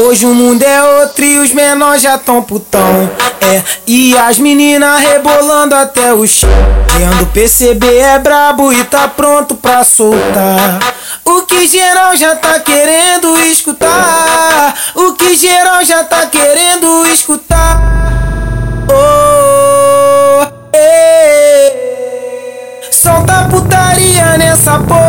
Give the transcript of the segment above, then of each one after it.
Hoje o mundo é outro e os menores já tão putão. É, e as meninas rebolando até o chão. Querendo perceber é brabo e tá pronto pra soltar. O que geral já tá querendo escutar. O que geral já tá querendo escutar. Oh, eh. Solta putaria nessa porra.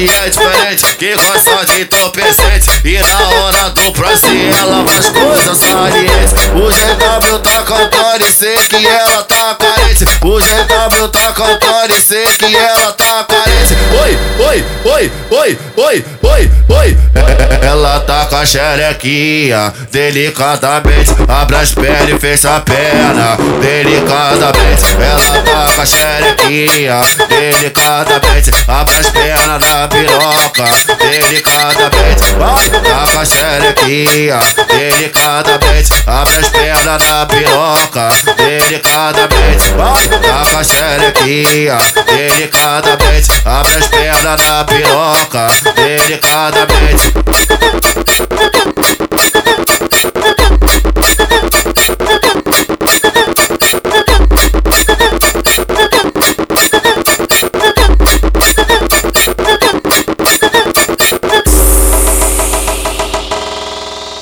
Que é diferente, que gosta de entorpecente. E na hora do prazer ela faz coisas salientes. O GW tá cantando e sei que ela tá carente. O GW tá cantando e sei que ela tá carente. Oi, oi, oi, oi, oi, oi, oi. Ela tá com a xerequinha delicadamente. Abre as pernas e fecha a perna delicadamente. Ela com a xerequinha delicadamente Abre as pernas na piroca delicadamente Vai, com a xerequinha delicadamente Abre as pernas na piroca delicadamente Vai, a xerequinha delicadamente Abre as pernas na piroca delicadamente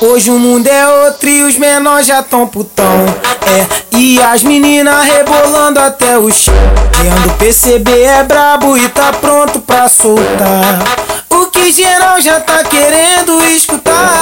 Hoje o mundo é outro e os menores já tão putão. É, e as meninas rebolando até o chão. Querendo perceber é brabo e tá pronto pra soltar. O que geral já tá querendo escutar.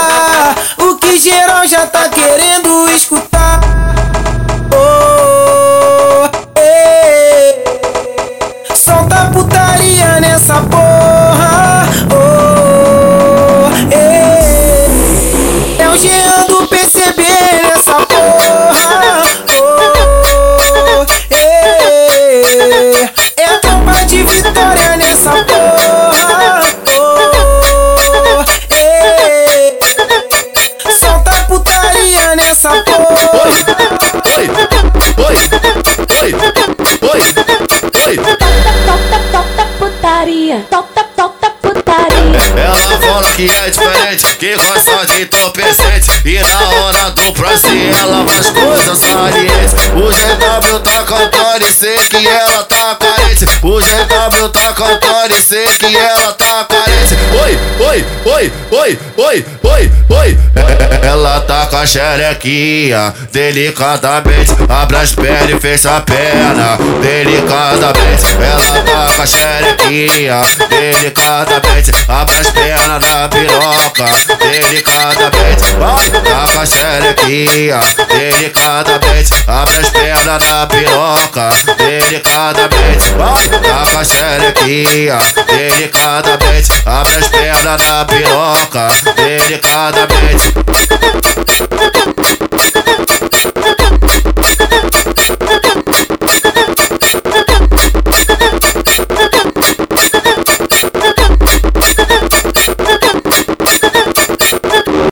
Nessa porra. Oi, oi, oi, oi, oi. Solta putaria. Solta, solta putaria. Ela fala que é diferente, que gosta de entorpecente E na hora do prazer ela faz coisas salientes O GW tá cantando e sei que ela tá carente O GW tá cantando e sei que ela tá Oi, oi, oi, oi, oi, Ela tá com a xerequinha delicadamente. Abre as pernas e fecha a perna delicadamente. Ela tá com a xerequinha delicadamente. Abre as pernas na piroca delicadamente. Vai, a xerequinha delicadamente Abre as pernas na piroca. Delicadamente Vai, com a xerequinha delicadamente Abre as pernas na piroca. Delicadamente